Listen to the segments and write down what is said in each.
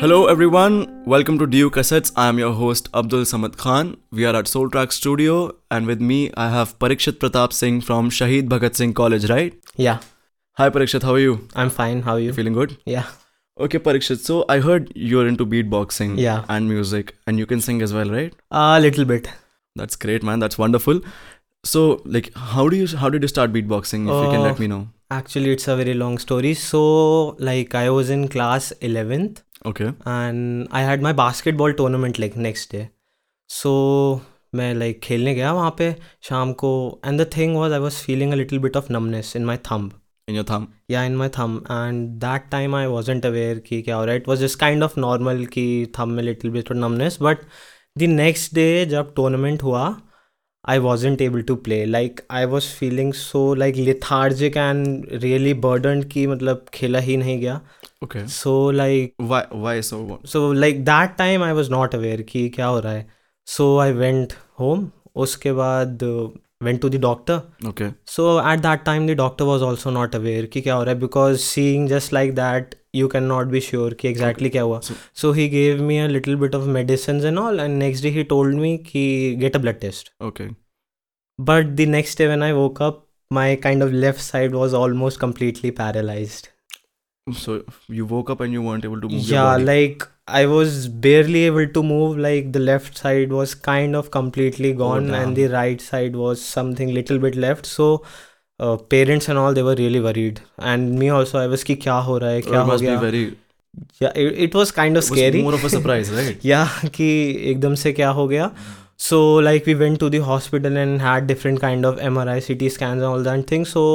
Hello everyone, welcome to DU Cassettes. I am your host Abdul Samad Khan. We are at Soultrax Studio and with me I have Parikshit Pratap Singh from Shahid Bhagat Singh College, right? Yeah, Hi Parikshit, how are you? I'm fine. How are you? Feeling good? Yeah. Okay Parikshit, so I heard you're into beatboxing Yeah. and music and you can sing as well, right? A little bit. That's great man, that's wonderful. So like how do you how did you start beatboxing if you can Uh, let me know? Actually, it's a very long story. So, like, I was in class 11th Okay. and I had my basketball tournament like next day. So, मैं like खेलने गया वहाँ पे शाम को and the thing was I was feeling a little bit of numbness in my thumb. In your thumb. Yeah, in my thumb and that time I wasn't aware कि क्या हो रहा है. It was just kind of normal कि thumb में little bit of numbness but the next day जब tournament हुआ I was int able to play like I was feeling so like lethargic and really burden की मतलब खेला ही नहीं गया। Okay so like so like that time I was not aware कि क्या हो रहा है। सो आई वेंट होम उसके बाद went to the doctor. Okay. So at that time, the doctor was also not aware ki kya ho raha because seeing just like that, you cannot be sure ki exactly okay. kya hua. So, so he gave me a little bit of medicines and all, and next day he told me ki get a blood test. Okay. But the next day when I woke up, my kind of left side was almost completely paralyzed. So you woke up and you weren't able to move. Yeah, like I was barely able to move. Like the left side was kind of completely gone, damn. and the right side was something little bit left. So, uh, parents and all they were really worried, and me also. I was कि क्या हो रहा है So क्या it हो must be गया very yeah it, it was kind of it was scary more of a surprise, right? yeah कि एकदम से क्या हो गया so like we went to the hospital and had different kind of MRI CT scans and all that things so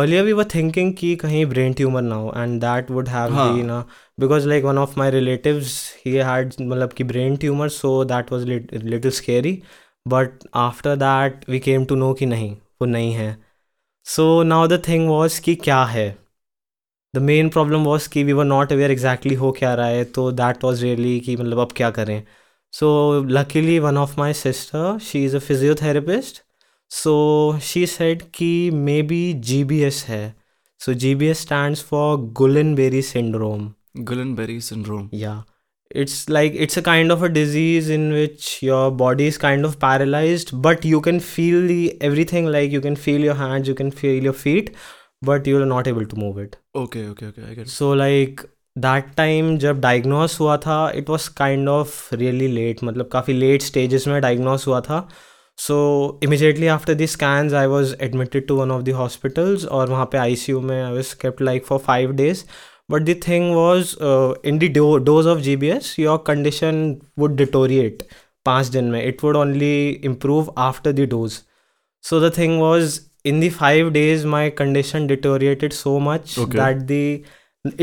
earlier we were thinking कि कहीं brain tumor now and that would have हाँ. been a, because like one of my relatives he had मतलब कि brain tumor so that was lit, little scary but after that we came to know कि नहीं वो नहीं है so now the thing was कि क्या है the main problem was कि we were not aware exactly हो क्या रहा है तो that was really कि मतलब अब क्या करें so luckily one of my sister she is a physiotherapist so she said कि maybe G B S है। So G B S stand for Guillain Barre syndrome Guillain Barre syndrome yeah it's like it's a kind of a disease in which your body is kind of paralyse but you can feel the everything like you can feel your hand you can feel your feet but you are not able to move it okay okay okay so like that time जब diagnose हुआ था it was kind of really late मतलब काफ़ी late stages में diagnose हुआ था। सो immediately after the scans I was admitted to one of the hospitals और वहाँ पे आई सी यू में I was kept like for five days but the thing was in the dose of ji B S your condition would deteriorate पाँच दिन में it would only improve after the dose so the thing was in the five days my condition deteriorated so much Okay. that the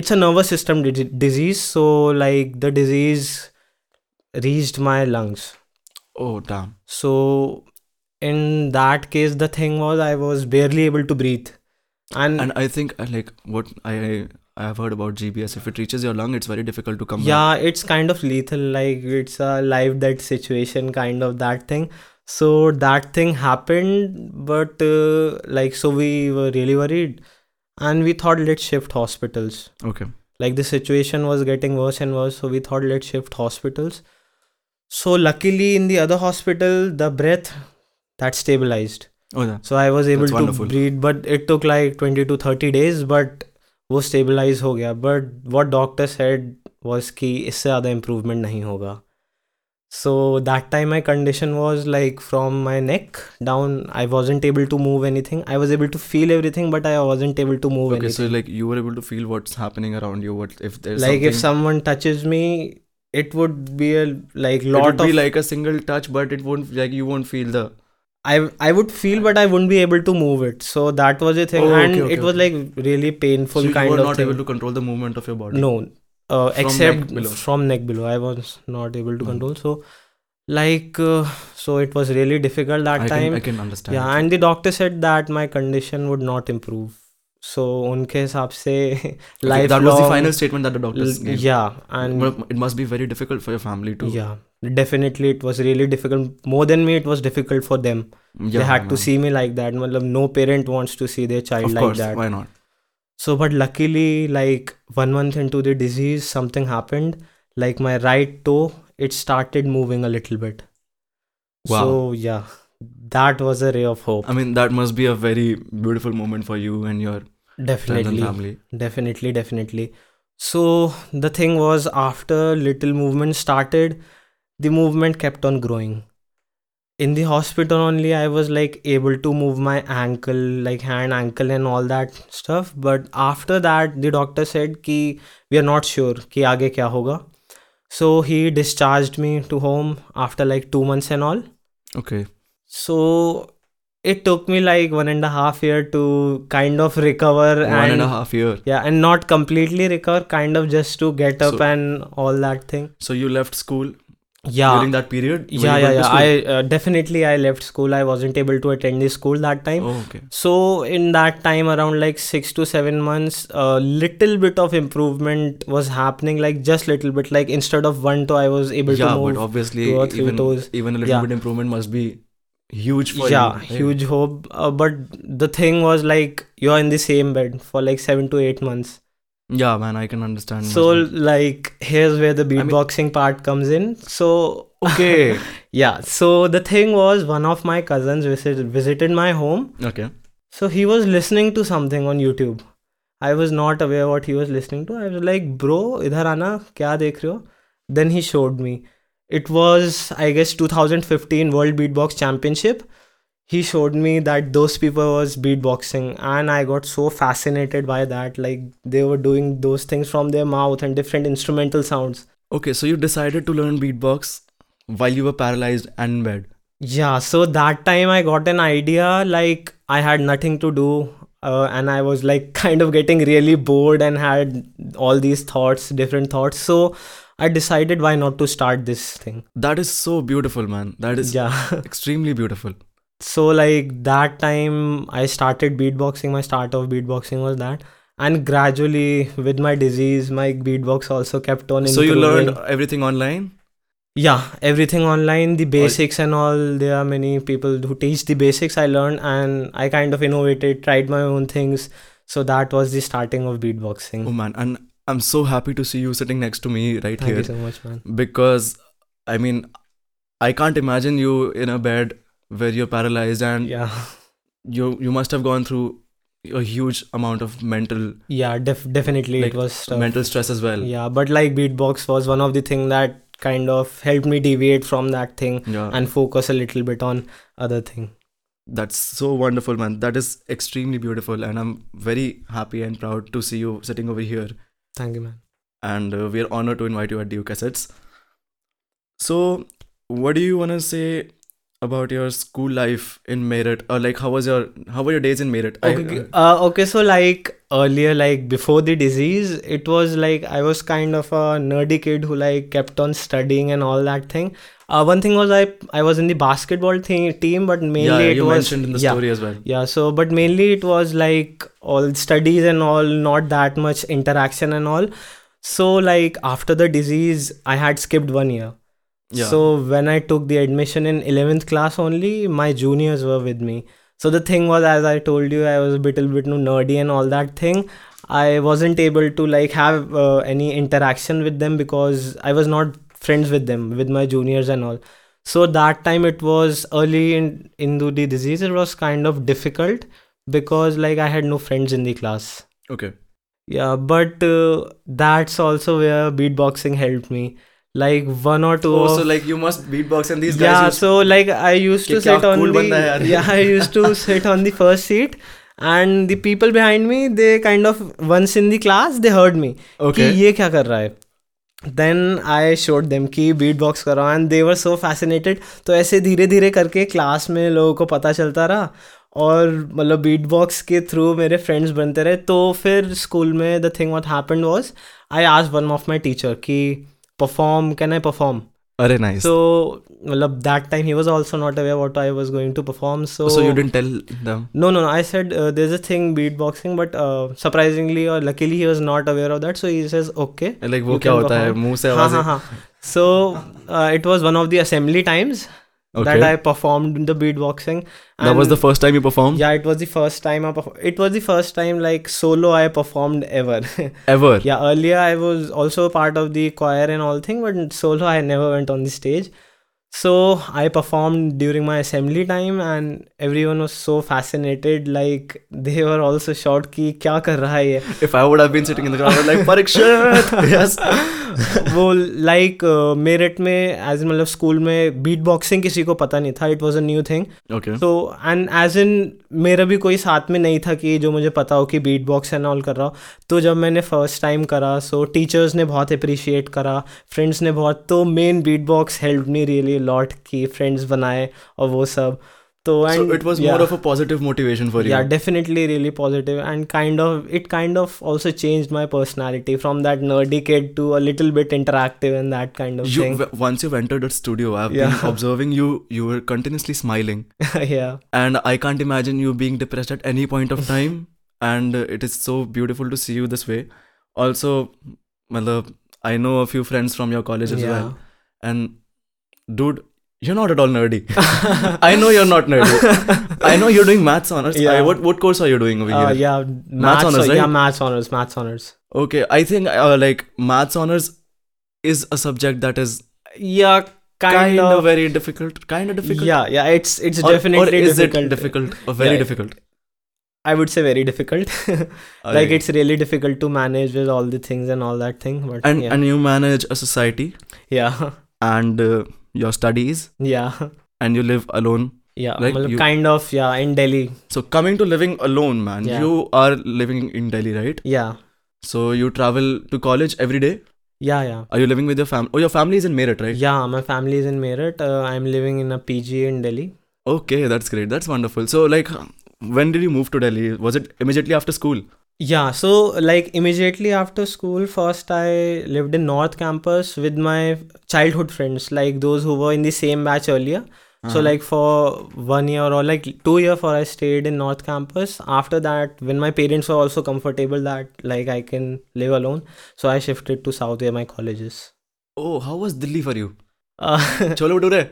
it's a nervous system di- disease so like the disease reached my lungs Oh damn. so in that case the thing was i was barely able to breathe. And, And I think uh, like what I I have heard about GBS, if it reaches your lung, it's very difficult to come back. yeah it's kind of lethal like it's a life death situation kind of that thing. So that thing happened but uh, like so we were really worried. And we thought let's shift hospitals. Okay. like the situation was getting worse and worse so we thought let's shift hospitals. So luckily in the other hospital the breath that stabilized Oh yeah. so i was able That's to wonderful. breathe but it took like 20 to 30 days but वो stabilize हो गया but what doctor said was कि इससे ज़्यादा improvement नहीं होगा so that time my condition was like from my neck down i wasn't able to move anything i was able to feel everything but i wasn't able to move Okay, anything so like you were able to feel what's happening around you. What if there's like if something- someone touches me it would be a like it lot would of be like a single touch, but it won't like you won't feel the. I I would feel but I wouldn't be able to move it. So that was the thing, Oh, okay, and okay, it was like really painful so you kind were of not thing. able to control the movement of your body. no, uh, From except neck below. from neck below, I was not able to Mm. control. So like uh, so it was really difficult that I time. can I can understand. yeah, and the doctor said that my condition would not improve. So उनके हिसाब से Okay, life that was the final statement that the doctors gave. yeah and But it must be very difficult for your family to. yeah definitely it was really difficult. More than me it was difficult for them. Yeah, they had to see me like that. Matlab, no parent wants to see their child Of like course, that. why not? so but luckily like one month into the disease something happened. Like my right toe it started moving a little bit. Wow. so yeah that was a ray of hope. I mean, that must be a very beautiful moment for you and your definitely. family. definitely definitely. So the thing was after little movement started the movement kept on growing in the hospital only i was like able to move my ankle like hand ankle and all that stuff but after that the doctor said ki we are not sure ki aage kya hoga so he discharged me to home after like 2 months and all Okay. so it took me like one and a half year to kind of recover and One and a half year. yeah, and not completely recover, kind of just to get up So- and all that thing. So you left school Yeah, during that period? Yeah, yeah, yeah. I uh, definitely I left school. I wasn't able to attend the school that time. Oh, okay. So in that time, around like six to seven months, a little bit of improvement was happening. Like just little bit. Like instead of one toe, I was able yeah, to move. but obviously, two or three even, toes. even a little Yeah. bit improvement must be huge for yeah, you. huge hope. Uh, but the thing was like you're in the same bed for like seven to eight months. Yeah, man, I can understand. So like here's where the mean- beatboxing part comes in. So okay, yeah, so the thing was one of my cousins visited visited my home. okay, So he was listening to something on YouTube. I was not aware what he was listening to. I was like, bro, idhar aana, kya dekh rahe ho? Then he showed me. It was, I guess, 2015 World Beatbox Championship. He showed me that those people was beatboxing, and I got so fascinated by that. Like they were doing those things from their mouth and different instrumental sounds. okay. So you decided to learn beatbox while you were paralyzed and in bed. Yeah, so that time I got an idea like I had nothing to do uh, and I was like kind of getting really bored and had all these thoughts, different thoughts. So I decided why not to start this thing. That is so beautiful, man. That is Yeah. extremely beautiful. So like that time I started beatboxing. My start of beatboxing was that. And gradually with my disease, my beatbox also kept on So you learned everything online. Yeah, everything online, the basics and all. There are many people who teach the basics I learned, and I kind of innovated, tried my own things. So that was the starting of beatboxing. Oh man, and I'm so happy to see you sitting next to me right here. Thank here you so much, man. because I mean, I can't imagine you in a bed where you're paralyzed and Yeah, you you must have gone through a huge amount of mental yeah, def- definitely Like, it was tough. mental stress as well. Yeah, but like beatbox was one of the thing that kind of helped me deviate from that thing Yeah, and focus a little bit on other thing. that's so wonderful, man. That is extremely beautiful, and I'm very happy and proud to see you sitting over here. Thank you, man. And uh, we are honored to invite you at DU Cassettes. So, what do you want to say about your school life in Meerut, or like how was your how were your days in Meerut? I- okay, uh, okay so like earlier like before the disease it was like i was kind of a nerdy kid who like kept on studying and all that thing uh, one thing was i i was in the basketball thing, team but mainly yeah, it you was mentioned in the yeah, story as well. yeah so but mainly it was like all studies and all not that much interaction and all so like after the disease i had skipped one year Yeah. so when I took the admission in 11th class only, my juniors were with me. So the thing was, as I told you, I was a little bit nerdy and all that thing. I wasn't able to like have uh, any interaction with them because I was not friends with them, with my juniors and all. So that time it was early in into the disease. It was kind of difficult because like I had no friends in the class. okay. Yeah, but uh, that's also where beatboxing helped me. Like one or two. Oh, of, so like you must beatbox, and these yeah, guys. yeah so like i used to sit on cool the है yeah i used to sit on the first seat and the people behind me they kind of once in the class they heard me okay. कि ये क्या कर रहा है then I showed them कि beat box करो and they were so fascinated तो ऐसे धीरे धीरे करके क्लास में लोगों को पता चलता रहा और मतलब बीट बॉक्स के थ्रू मेरे फ्रेंड्स बनते रहे तो फिर स्कूल में the thing what happened was I आज वन ऑफ़ माई टीचर कि perform can I perform Very nice. so मतलब that time he was also not aware what I was going to perform so so you didn't tell them. no no no I said uh, there's a thing beatboxing but uh, surprisingly or luckily he was not aware of that so he says okay Like वो You क्या can होता है perform. मुंह से हाँ आवाजें हाँ हाँ So uh, it was one of the assembly times Okay. that I performed in the beatboxing. that was the first time you performed Yeah, it was the first time I perf- it was the first time like solo I performed ever. ever. yeah, earlier I was also part of the choir and all thing, but solo I never went on the stage. So I performed during my assembly time and everyone was so fascinated. Like they were also shocked कि क्या कर रहा है If I would have been sitting in the crowd, like Parikshit. yes. वो like Meerut में as मतलब school में beat boxing किसी को पता नहीं था it was a new thing Okay. तो एंड एज इन मेरा भी कोई साथ में नहीं था कि जो मुझे पता हो कि बीट बॉक्स एंड ऑल कर रहा हो तो जब मैंने फ़र्स्ट टाइम करा सो टीचर्स ने बहुत अप्रिशिएट करा फ्रेंड्स ने बहुत तो main beatbox help me really lot कि फ्रेंड्स बनाए और वो सब तो So and it was more of a positive motivation for you. yeah definitely really positive and kind of it kind of also changed my personality from that nerdy kid to a little bit interactive and that kind of You thing w- once you've entered that studio, I've Yeah. been observing you. You were continuously smiling, yeah and I can't imagine you being depressed at any point of time. and uh, it is so beautiful to see you this way. Also, malab, I know a few friends from your college as yeah well, and dude, you're not at all nerdy. I know you're not nerdy. I know you're doing maths honors. Yeah. I, what what course are you doing over uh, here? yeah maths, honors, yeah right? maths honors maths honors Okay, I think uh, like maths honors is a subject that is yeah kind, kind, of, of very difficult. Kind of difficult. yeah yeah it's it's Or, definitely or is difficult it difficult or very Yeah. difficult? i would say very difficult like it's really difficult to manage with all the things and all that thing but and yeah and you manage a society yeah and uh, your studies yeah. and you live alone. Yeah. Like you, kind of yeah in delhi. So coming to living alone man yeah. you are living in delhi right? Yeah. So you travel to college every day? Yeah yeah. Are you living with your family oh your family is in meerut right? Yeah my family is in meerut. Uh, i'm living in a pg in delhi. Okay that's great. That's wonderful. So like when did you move to delhi? Was it immediately after school? Yeah, so like immediately after school, first I lived in North Campus with my childhood friends, like those who were in the same batch earlier. So Uh-huh. like for one year or like two year for I stayed in North Campus. After that, when my parents were also comfortable that like I can live alone, so I shifted to South where my college is. Oh, how was Delhi for you? Uh, Chole bhature.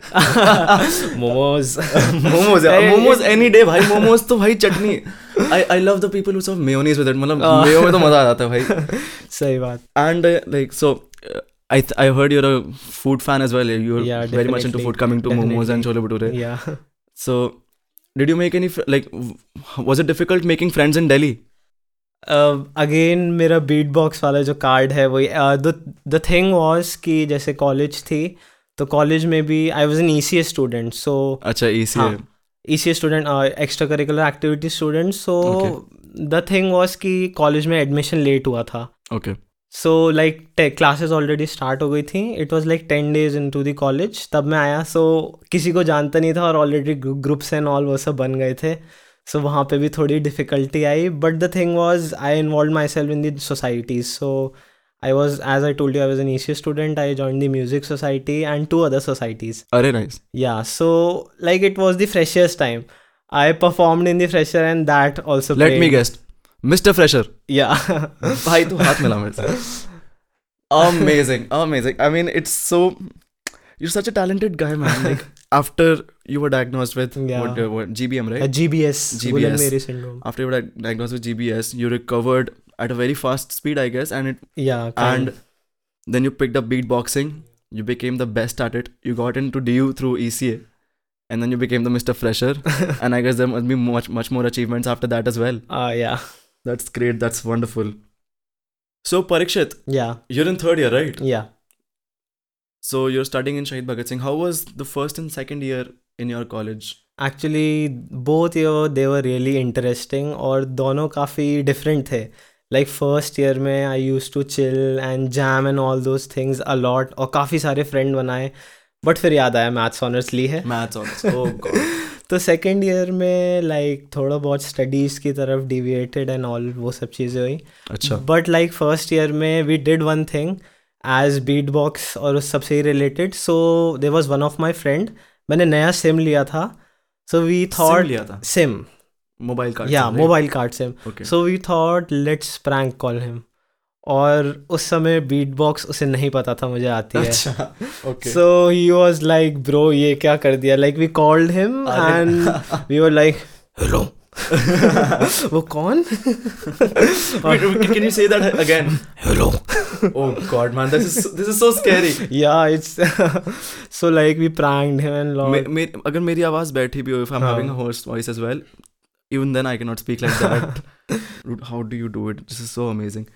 momos. momos, yeah. Eh, momos it- any day, भाई. Momos तो भाई चटनी. I I love the people who serve mayonnaise with it. मतलब Ah. mayo में तो मज़ा आ जाता है भाई. सही बात. And uh, like so, uh, I th- I heard you're a food fan as well. You're Yeah, very much into food, coming to definitely. momos and chole bhature. Yeah. So, did you make any like? Was it difficult making friends in Delhi? Again मेरा beat box वाला जो card है वही the thing was कि जैसे college थी तो college में भी I was an E C student so अच्छा easy हाँ. E C student extra curricular activity student so the thing was कि कॉलेज में एडमिशन लेट हुआ था। Okay so like classes already start हो गई थी। It was like ten days into the college तब मैं आया। सो so, किसी को जानता नहीं था और ऑलरेडी ग्रुप्स एंड ऑल वो सब बन गए थे। सो so, वहाँ पे भी थोड़ी difficulty I. But the thing was I involve myself in the societies so I was, as I told you, I was an ECA student. I joined the music society and two other societies. Very nice. Yeah. So, like, it was the freshest time. I performed in the fresher and that also. Let played. me guess, Mr. Fresher. Yeah. भाई तो हाथ मिला Amazing, amazing. I mean, it's so. You're such a talented guy, man. Like after you were diagnosed with yeah. what, uh, what GBM, right? Uh, GBS. GBS. After you were diagnosed with GBS, you recovered at a very fast speed, I guess, and it yeah kind and then you picked up beatboxing. You became the best at it. You got into DU through ECA, and then you became the Mr. Fresher. and I guess there must be much much more achievements after that as well. uh yeah That's great. That's wonderful. So Parikshit, yeah you're in third year, right? yeah So you're studying in Shahid Bhagat Singh. How was the first and second year in your college? actually both year they were really interesting और दोनों काफ़ी different थे like first year में I use to chill and jam and all those things a lot और काफ़ी सारे friend बनाए। But फिर याद आया मैथ्स ऑनर्स ली है। Maths honors. Oh तो सेकेंड ईयर में लाइक थोड़ा बहुत स्टडीज़ की तरफ़ डिविएटेड एंड ऑल वो सब चीज़ें हुई। अच्छा. बट लाइक फ़र्स्ट ईयर में we did one thing as beatbox और उस सबसे ही related so they was one of my friend मैंने नया सिम लिया था। सो वी Sim थॉट लिया था. सिम मोबाइल कार्ड या मोबाइल कार्ड से। So we thought let's prank call him और उस समय बीट बॉक्स उसे नहीं पता था मुझे आती है। So he was like bro ये क्या कर दिया? Like we called him and we were like hello वो कौन? Can you say that again hello oh God man this this is so scary yeah it's so like we pranked him and lot अगर मेरी आवाज़ बैठी भी हो if I am having a host voice as well even then I cannot speak like that Dude, how do you do it this is so amazing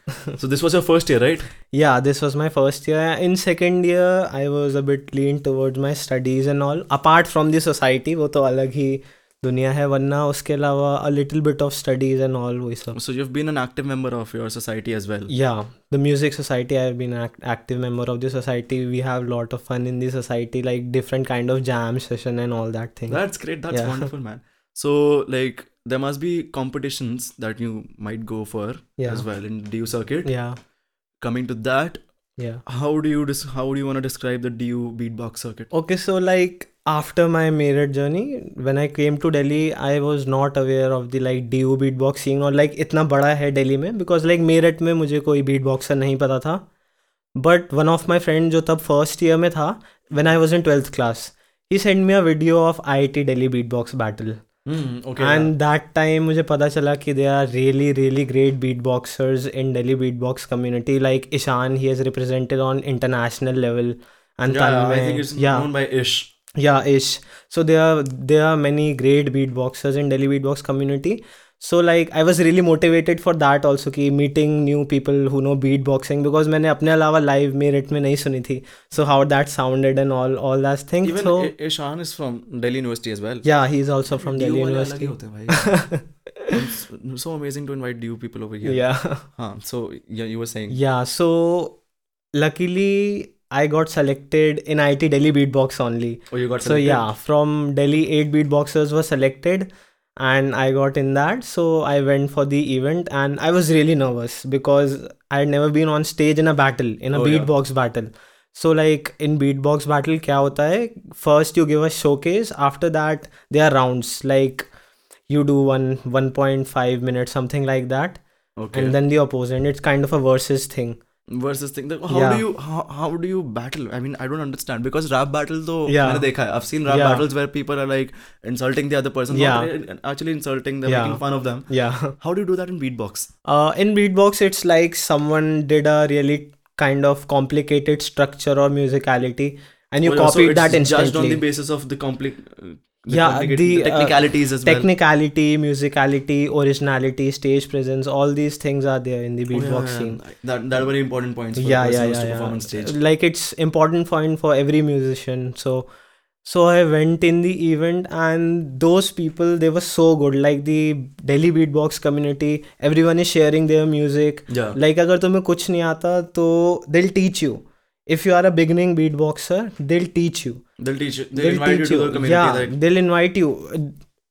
so this was your first year right yeah this was my first year in second year i was a bit lean towards my studies and all apart from the society वो तो अलग ही दुनिया है वरना उसके अलावा a little bit of studies and all वही सब so you've been an active member of your society as well yeah the music society i've been an act- active member of the society we have lot of fun in the society like different kind of jam session and all that thing That's great. That's Yeah. wonderful, man. So, like, there must be competitions that you might go for Yeah. as well in DU circuit. yeah Coming to that, yeah how do you dis- how do you want to describe the DU beatbox circuit? Okay, so like after my Meerut journey, when I came to Delhi, I was not aware of the like DU beatboxing or like इतना बड़ा है दिल्ली में because like Meerut में मुझे कोई beatboxer नहीं पता था but one of my friend जो तब first year में था when I was in 12th class he sent me a video of IIT Delhi beatbox battle Mm, okay. and that time मुझे पता चला कि there are really really great beatboxers in Delhi beatbox community like Ishan he has represented on international level and yeah, yeah, I Tanmay- think it's yeah known by Ish. yeah ish so there are there are many so like I was really motivated for that also कि meeting new people who know beatboxing because मैंने अपने अलावा live Meerut में नहीं सुनी थी so how that sounded and all all that thing so Ishan is from Delhi University as well yeah he is also from Delhi University होते हैं भाई so amazing to invite DU people over here. Yeah. So yeah, you were saying. Yeah. So luckily I got selected in IIT Delhi Beatbox only. Oh, you got selected? So, yeah, from Delhi, eight beatboxers were selected and I got in that. So I went for the event and I was really nervous because I had never been on stage in a battle, in a oh, beatbox yeah. battle. So like in beatbox battle, kya hota hai? First you give a showcase. After that, there are rounds. Like you do one 1.5 minutes, something like that. Okay. And then the opposite. It's kind of a versus thing versus thing that how Yeah. do you how, how do you battle i mean i don't understand because rap battle though Yeah. मैंने देखा है i've seen rap Yeah. battles where people are like insulting the other person Yeah. not really- actually insulting them Yeah. making fun of them yeah how do you do that in beatbox Uh, in beatbox, it's like someone did a really kind of complicated structure or musicality, and you Oh, yeah, so copied it's that judged on instantly. the basis of the compli- uh, the the, the uh, technicalities as well Technicality, musicality, originality, stage presence, all these things are there in the beatbox Oh, yeah, yeah, scene. that that are very important points for Yeah, yeah, yeah, to yeah. stage Like it's important point for every musician. So, so I went in the event, and those people they were so good. Like the Delhi beatbox community, everyone is sharing their music. yeah like अगर तुम्हें कुछ नहीं आता तो they'll teach you if you are a beginning beatboxer they'll teach you they'll teach you they'll, they'll invite teach you, to The community yeah that... they'll invite you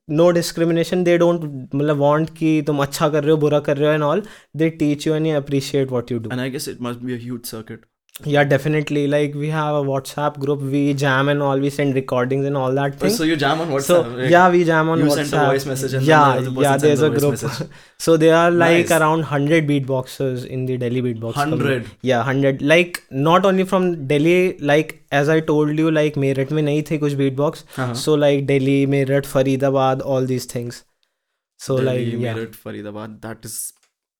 no discrimination they don't मतलब want कि तुम अच्छा कर रहे हो बुरा कर रहे हो and all they teach you and you appreciate what you do and I guess it must be a huge circuit yeah definitely like we have a whatsapp group we jam and all we send recordings and all that Oh, thing so you jam on so WhatsApp right? yeah we jam on you whatsapp send a voice message and yeah then the other person yeah sends there's a voice group message. so there are like Nice. around 100 beatboxers in the delhi beatbox community. 100 yeah 100 like not only from delhi like as i told you like meerut में नहीं थे कुछ beatbox Uh-huh. so like delhi meerut faridabad all these things so Delhi, like yeah Meerut, Faridabad. That is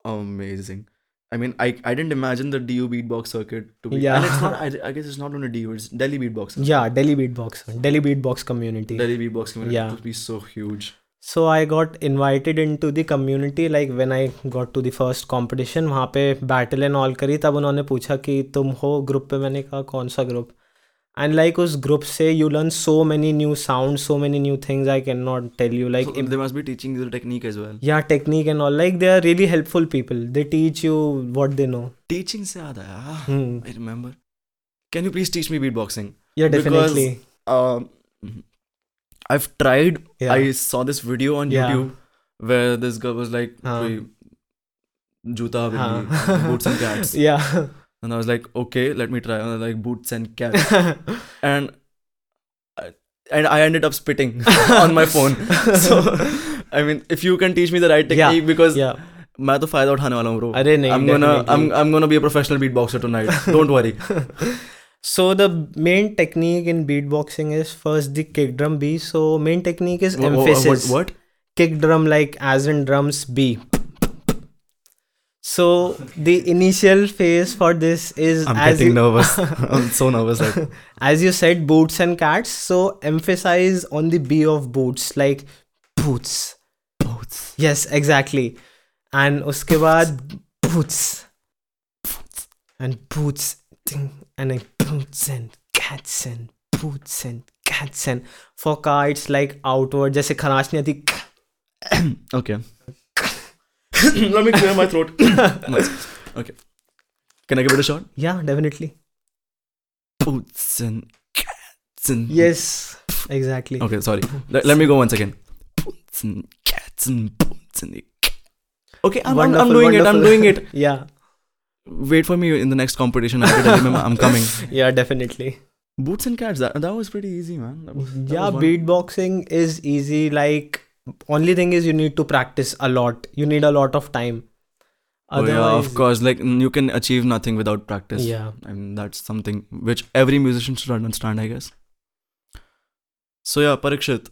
amazing. I mean, I, I didn't imagine the DU beatbox circuit to be. Yeah. And it's not. I, I guess it's not only DU. It's Delhi beatbox. yeah delhi beatbox delhi beatbox community Delhi beatbox community Yeah. would be so huge. so i got invited into the community like when i got to the first competition वहाँ पे battle and all करी तब उन्होंने पूछा कि तुम हो group पे मैंने कहा कौन सा group and like us group say you learn so many new sounds so many new things i cannot tell you like so if they must be teaching you the technique as well yeah technique and all like they are really helpful people they teach you what they know teaching se aada ah, hmm. i remember can you please teach me beatboxing yeah definitely because, i've tried yeah. i saw this video on yeah. youtube where this girl was like um. Juta, हाँ. boots and cats. yeah. And I was like, okay, let me try. And I was like boots and cats. and I, and I ended up spitting on my phone. So I mean, if you can teach me the right Yeah, technique, because yeah मैं तो फायदा उठाने वाला हूँ bro. अरे नहीं, I'm gonna definitely. I'm I'm gonna be a professional beatboxer tonight. Don't worry. So the main technique in beatboxing is first the kick drum B. So main technique is Wha- wha- emphasis. What? Kick drum like as in drums B. So the initial phase for this is I'm as getting you, nervous. I'm so nervous. Like, as you said boots and cats. So emphasize on the B of boots like boots. boots. Yes, exactly. And uske baad boots. And boots. Ding, and then boots and cats and boots and cats and for car it's like outward जैसे खराश नहीं आती Okay. Let me clear my throat. Nice. Okay. Can I give it a shot? yeah definitely Boots and cats and yes exactly Okay, sorry. Let, let me go once again. Boots and cats and boots and Okay, I'm, I'm, I'm Wonderful, doing it. I'm doing it. yeah Wait for me in the next competition. I remember. I'm coming. yeah definitely Boots and cats. That, that was pretty easy, man. That was, that yeah was beatboxing is easy like only thing is you need to practice a lot you need a lot of time Oh, yeah, of course. Like mm, you can achieve nothing without practice. yeah and that's something which every musician should understand i guess so yeah parikshit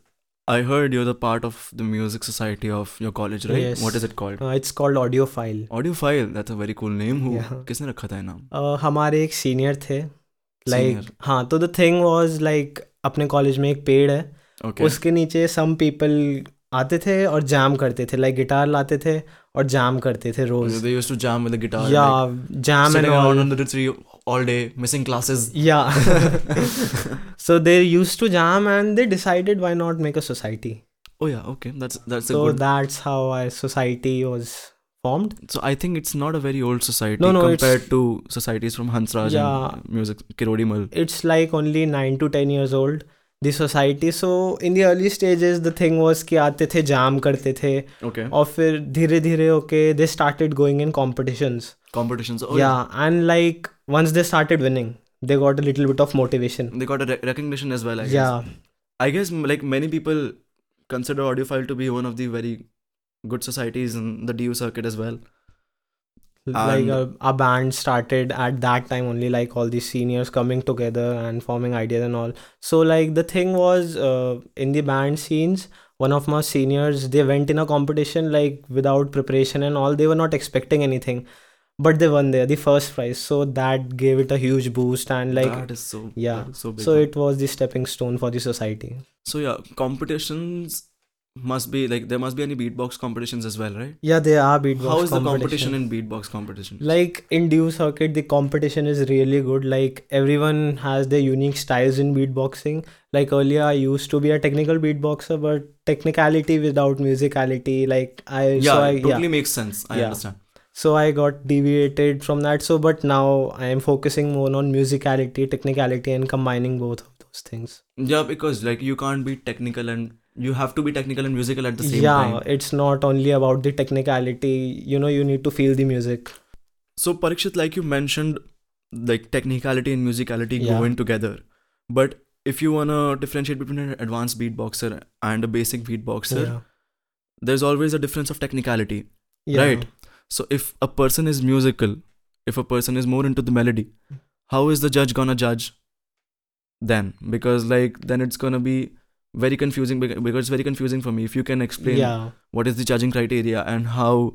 i heard you're the part of the music society of your college right Yes. what is it called uh, it's called audiophile audiophile that's a very cool name who Yeah. किसने रखा था ये नाम uh, हमारे एक senior थे like Senior. हाँ तो द थिंग वाज लाइक अपने कॉलेज में एक पेड़ है okay उसके नीचे सम पीपल आते थे और जाम करते थे लाइक गिटार लाते थे और जाम करते थे रोज। They used to jam with the guitar yeah jam and on on the tree all day missing classes yeah so they used to jam and they decided why not make a society oh yeah okay that's that's a good so that's how our society was formed. So i think it's not a very old society no, no, compared to societies from hansraj yeah, and music kirodi 9 to 10 years old. The society so in the early stages the thing was कि आते थे जाम करते थे। Okay. और फिर धीरे धीरे okay they started going in competition competitions yeah and like once they started winning they got a little bit of motivation they got recognition as well yeah I guess like many people consider audiophile to be one of the very good societies in the D U circuit as well like a, a band started at that time only like all these seniors coming together and forming ideas and all so like the thing was uh, in the band scenes one of my seniors they went in a competition like without preparation and all they were not expecting anything but they won there the first prize so that gave it a huge boost and like that is so yeah. is so big. so it was the stepping stone for the society so yeah, competitions must be like there must be any beatbox competitions as well, right? yeah there are beatbox How is the competition. in beatbox competition? like in DU circuit the competition is really good like everyone has their unique styles in beatboxing like earlier i used to be a technical beatboxer but technicality without musicality like i yeah, so I, totally yeah makes sense. I Yeah. understand. so i got deviated from that so but now i am focusing more on musicality technicality and combining both of those things Yeah, because like you can't be technical and you have to be technical and musical at the same time. yeah it's not only about the technicality you know you need to feel the music So Parikshit, like you mentioned, like technicality and musicality Yeah. go in together. But if you wanna differentiate between an advanced beatboxer and a basic beatboxer, yeah there's always a difference of technicality. yeah Right. So if a person is musical, if a person is more into the melody, how is the judge gonna judge then? Because like then it's gonna be very confusing because it's very confusing for me. If you can explain yeah what is the judging criteria and how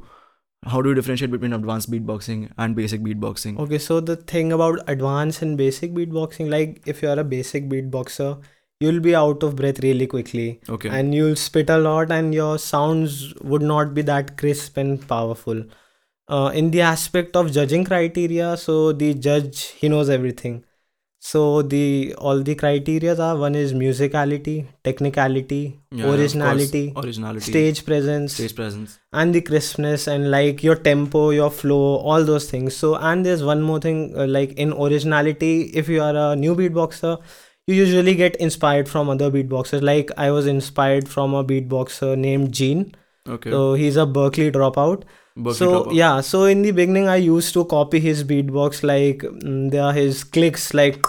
how do you differentiate between advanced beatboxing and basic beatboxing? Okay, so the thing about advanced and basic beatboxing, like if you're a basic beatboxer, you'll be out of breath really quickly Okay. and you'll spit a lot, and your sounds would not be that crisp and powerful. Uh, in the aspect of judging criteria, so the judge he knows everything. So the all the criterias are one is musicality, technicality, Yeah, of course. originality, originality, stage presence, stage presence. and the crispness and like your tempo your flow all those things so and there's one more thing uh, like in originality if you are a new beatboxer you usually get inspired from other beatboxers like i was inspired from a beatboxer named gene Okay. so he's a Berklee dropout so yeah so in the beginning i used to copy his beatbox like mm, there are his clicks like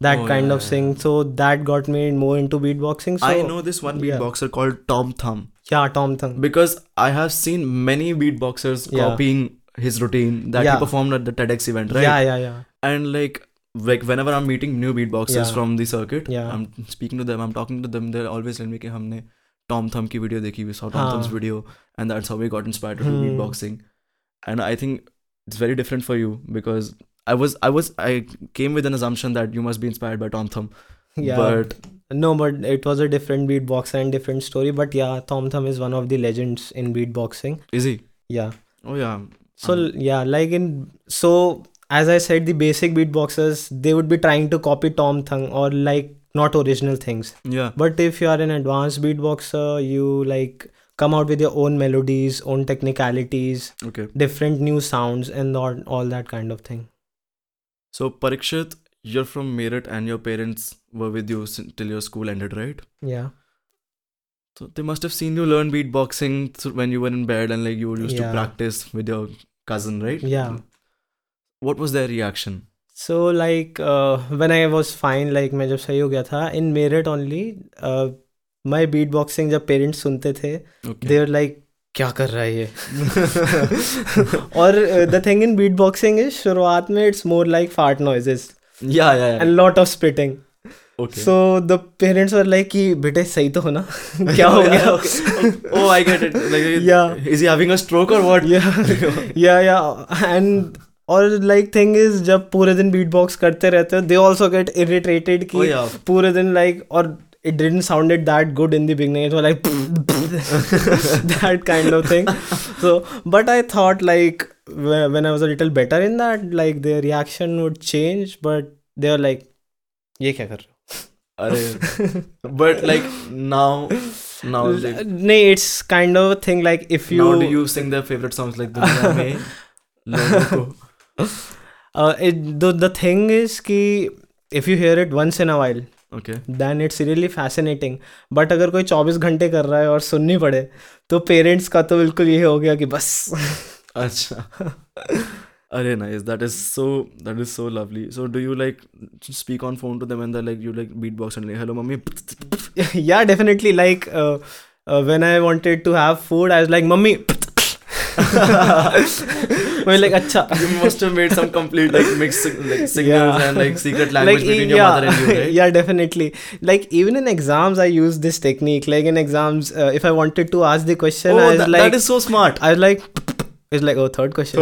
that oh, kind yeah, of yeah. thing. so that got me more into beatboxing so, i know this one beatboxer yeah. called tom thum. Yeah tom thum. Because i have seen many beatboxers copying his routine that he performed at the tedx event right? Yeah yeah yeah. And like like whenever i'm meeting new beatboxers from the circuit yeah. I'm speaking to them i'm talking to them they're always telling me that Tom Thum video, video देखी we saw Tom Thum's video and that's how we got inspired to hmm. beatboxing. And I think it's very different for you because I was I was I came with an assumption that you must be inspired by Tom Thum. Yeah. But no but it was a different beatboxer and different story. But yeah Tom Thum is one of the legends in beatboxing. Is he? Yeah. Oh yeah. So yeah like in so as I said, the basic beatboxers they would be trying to copy Tom Thum or like not original things. yeah. But if you are an advanced beatboxer, you like come out with your own melodies, own technicalities, Okay. different new sounds, and all, all that kind of thing. So Parikshit, you're from Meerut and your parents were with you till your school ended, right? Yeah. So they must have seen you learn beatboxing when you were in bed and like you used to practice with your cousin, right? Yeah. What was their reaction? So like when I was fine like मैं जब सही हो गया था इन Meerut only my beat boxing जब parents सुनते थे देर like क्या कर रहा है ये? और the thing in beatboxing is शुरुआत में it's more like fart noise and lot of spitting so the parents are like कि बेटे सही तो हो ना? क्या हो गया? ओ I get it like yeah is he having a stroke और व्हाट या या या एंड और लाइक थिंग इज़ जब पूरे दिन बीट बॉक्स करते रहते हो दे ऑल्सो गेट इरिटेटेड कि oh, पूरे दिन लाइक और it didn't sounded that good in the it like that kind of thing so but I thought like when I was a little better in that like their reaction would change but they are like ये क्या कर रहे हो? अरे but like now now like, nee, it's kind of a thing like if you now do you sing their favorite songs like Duniya the thing is कि if you hear it once in a while okay then it's really fascinating but अगर कोई चौबीस घंटे कर रहा है और सुननी पड़े तो पेरेंट्स का तो बिल्कुल ये हो गया कि बस। अच्छा। अरे nice that is so that is so lovely so do you like speak on phone to them like you like beatbox and hello mummy yeah definitely like when I wanted to have food I like mummy mean, like, acha. You must have made some complete like mixed like signals and like secret language between yeah, your mother and you, right? Yeah, definitely. Like even in exams, I use this technique. Like in exams, uh, if I wanted to ask the question, oh, I was like, that is so smart. I was like, it's like oh, third question.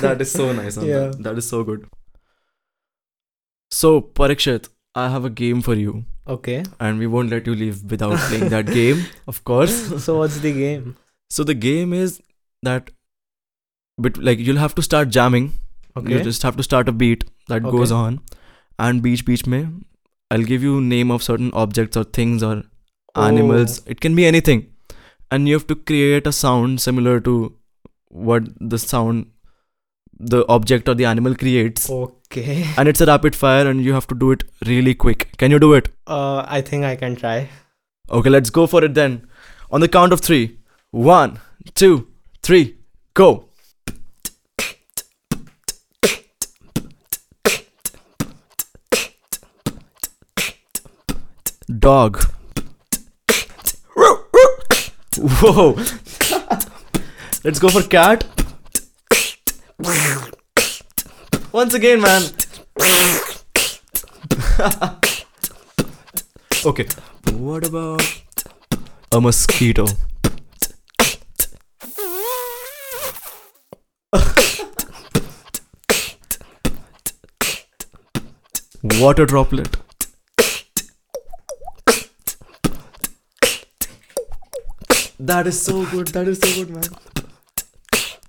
That is so nice. Yeah. That is so good. So Parikshit, I have a game for you. Okay. And we won't let you leave without playing that game, of course. So what's the game? So the game is that, but like you'll have to start jamming. okay You just have to start a beat that goes on, and beach beach mein, I'll give you name of certain objects or things or animals. Oh. It can be anything, and you have to create a sound similar to what the sound the object or the animal creates. okay And it's a rapid fire, and you have to do it really quick. Can you do it? Uh, I think I can try. Okay, let's go for it then. On the count of three. One, two, three, go. Dog. Whoa. Let's go for cat. Once again, man. okay. What about a mosquito? Water droplet. That is so good. That is so good, man.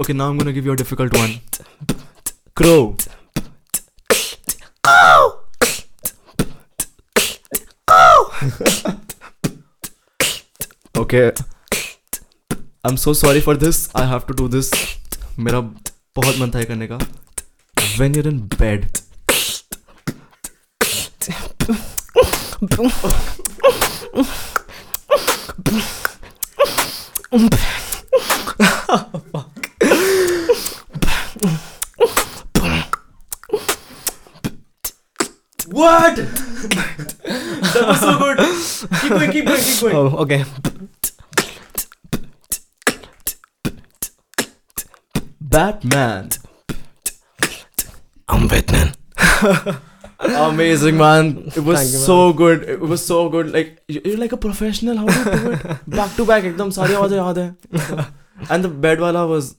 Okay, now I'm gonna give you a difficult one. Crow. Okay. I'm so sorry for this. I have to do this. मेरा बहुत मन था ये करने का. When you're In bed. What? that was so good. Keep going, keep going, keep going. Oh, okay. Batman. I'm Batman. Amazing, man. It was Thank you, so good. It was so good. Like you- you're like a professional. How do you do it? back to back, एकदम सारी आवाजें याद है. And the bed wala was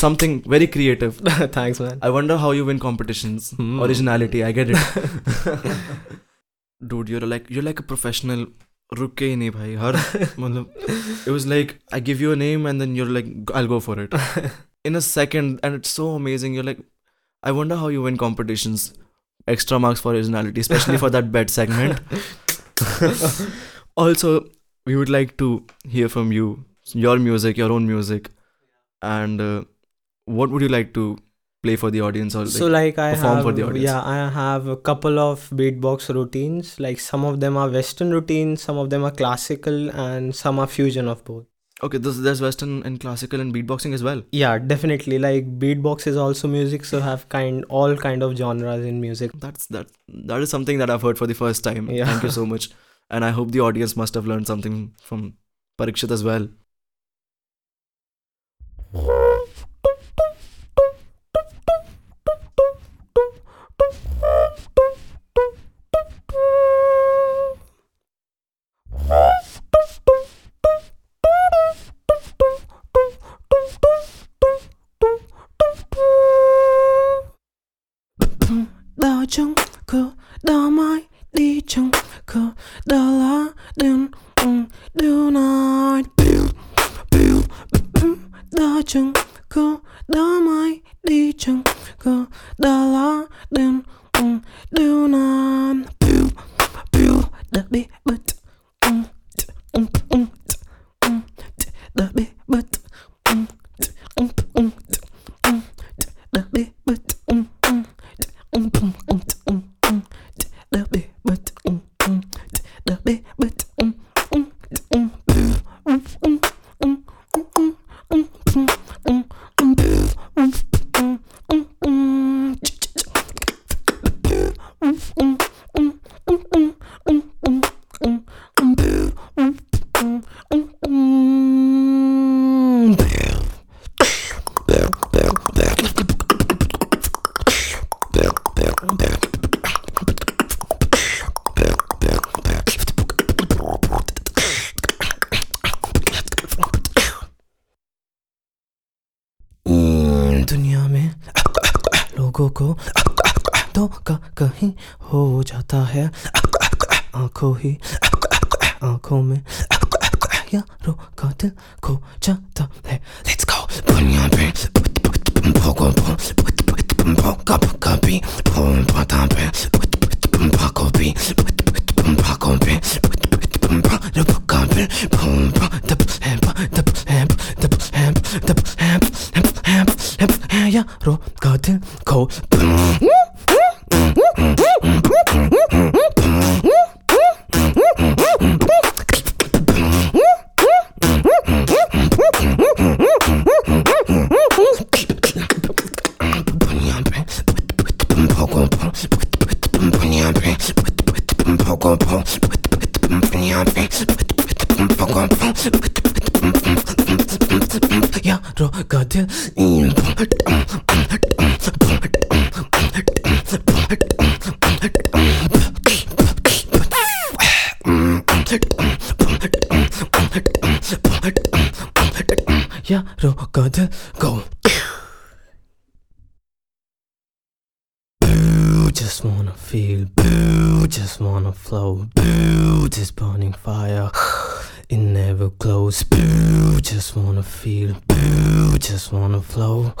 something very creative. Thanks, man. I wonder how you win competitions. Hmm. Originality, I get it. Dude, you're like you're like a professional. रुक के ही नहीं भाई हर मतलब it was like I give you a name and then you're like I'll go for it in a second and it's so amazing you're like I wonder how you win competitions extra marks for originality especially for that bed segment. Also we would like to hear from you your music your own music. And uh, what would you like to play for the audience or like, so like I perform have for the audience. yeah I have a couple of beatbox routines. Like some of them are western routines some of them are classical and some are fusion of both okay this, there's western and classical and beatboxing as well? Yeah definitely. Like beatbox is also music so have kind all kind of genres in music. That's that that is something that i've heard for the first time. Yeah. thank you so much. And i hope the audience must have learned something from parikshit as well Đau mai đi trong cờ đà lá đen điều này đa trong cờ đá mai đi trong cờ đà lá đen điều này đã um bật đã bị bật लोगों को धोखा कहीं हो जाता है आँखों ही आँखों में यारों का दिल खो जाता है लेट्स गो दुनिया में भोगो भोगा भोगा भी पता पे भागो भी भागो भी भोगा भी भोगा दब है दब है दब है दब है 헤야로 같은 코 여러 가든 임 ಯಾರೋ go. Go Just wanna feel, boo, just wanna flow, boo, this burning fire, it never glows, boo, just wanna feel, boo just wanna flow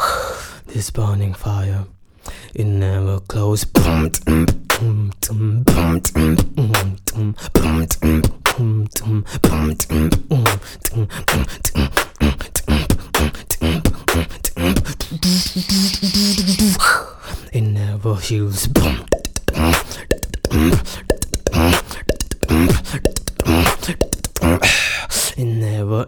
this burning fire. It never close. It never heals. It never.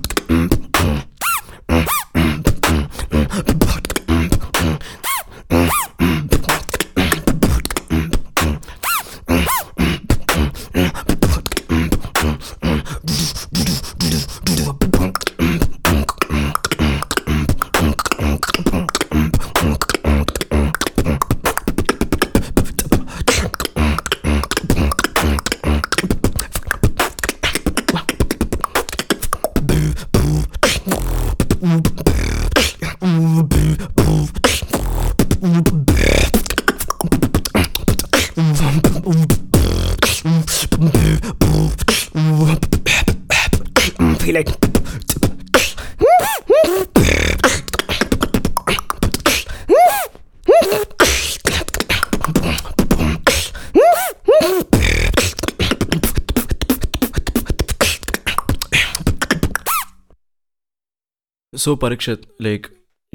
So Parikshit, like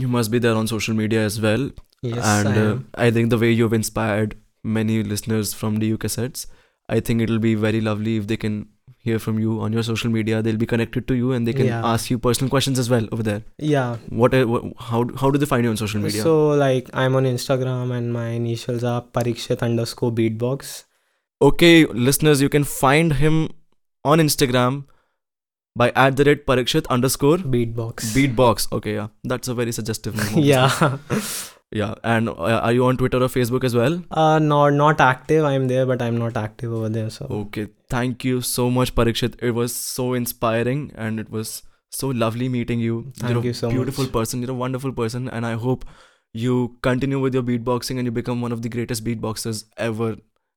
you must be there on social media as well, yes, and I uh. I think the way you've inspired many listeners from DU Cassettes, I think it'll be very lovely if they can hear from you on your social media. They'll be connected to you and they can Yeah. ask you personal questions as well over there. yeah. What, are- wh- how how do they find you on social media? So like I'm on Instagram and my initials are Parikshit underscore beatbox. okay, listeners, you can find him on Instagram by at the rate Parikshit underscore Beatbox. beatbox. Okay, yeah, that's a very suggestive name. yeah. yeah. And uh, are you on Twitter or Facebook as well? Uh not not active. I'm there, but I'm not active over there. So Okay, thank you so much, Parikshit. It was so inspiring and it was so lovely meeting you. Thank you're you so beautiful much. person. You're a wonderful person, and I hope you continue with your beatboxing and you become one of the greatest beatboxers ever.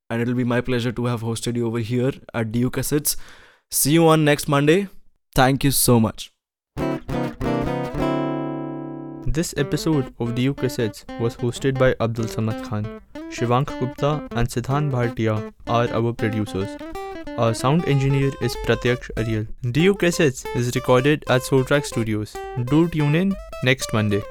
And it'll be my pleasure to have hosted you over here at DU Cassettes. See you on next Monday. Thank you so much. This episode of DU Cassettes was hosted by Abdul Samad Khan. Shivank Gupta and Siddhant Bhatiya are our producers. Our sound engineer is Pratyaksh Ariyal. DU Cassettes is recorded at Soultrax Studios. Do tune in next Monday.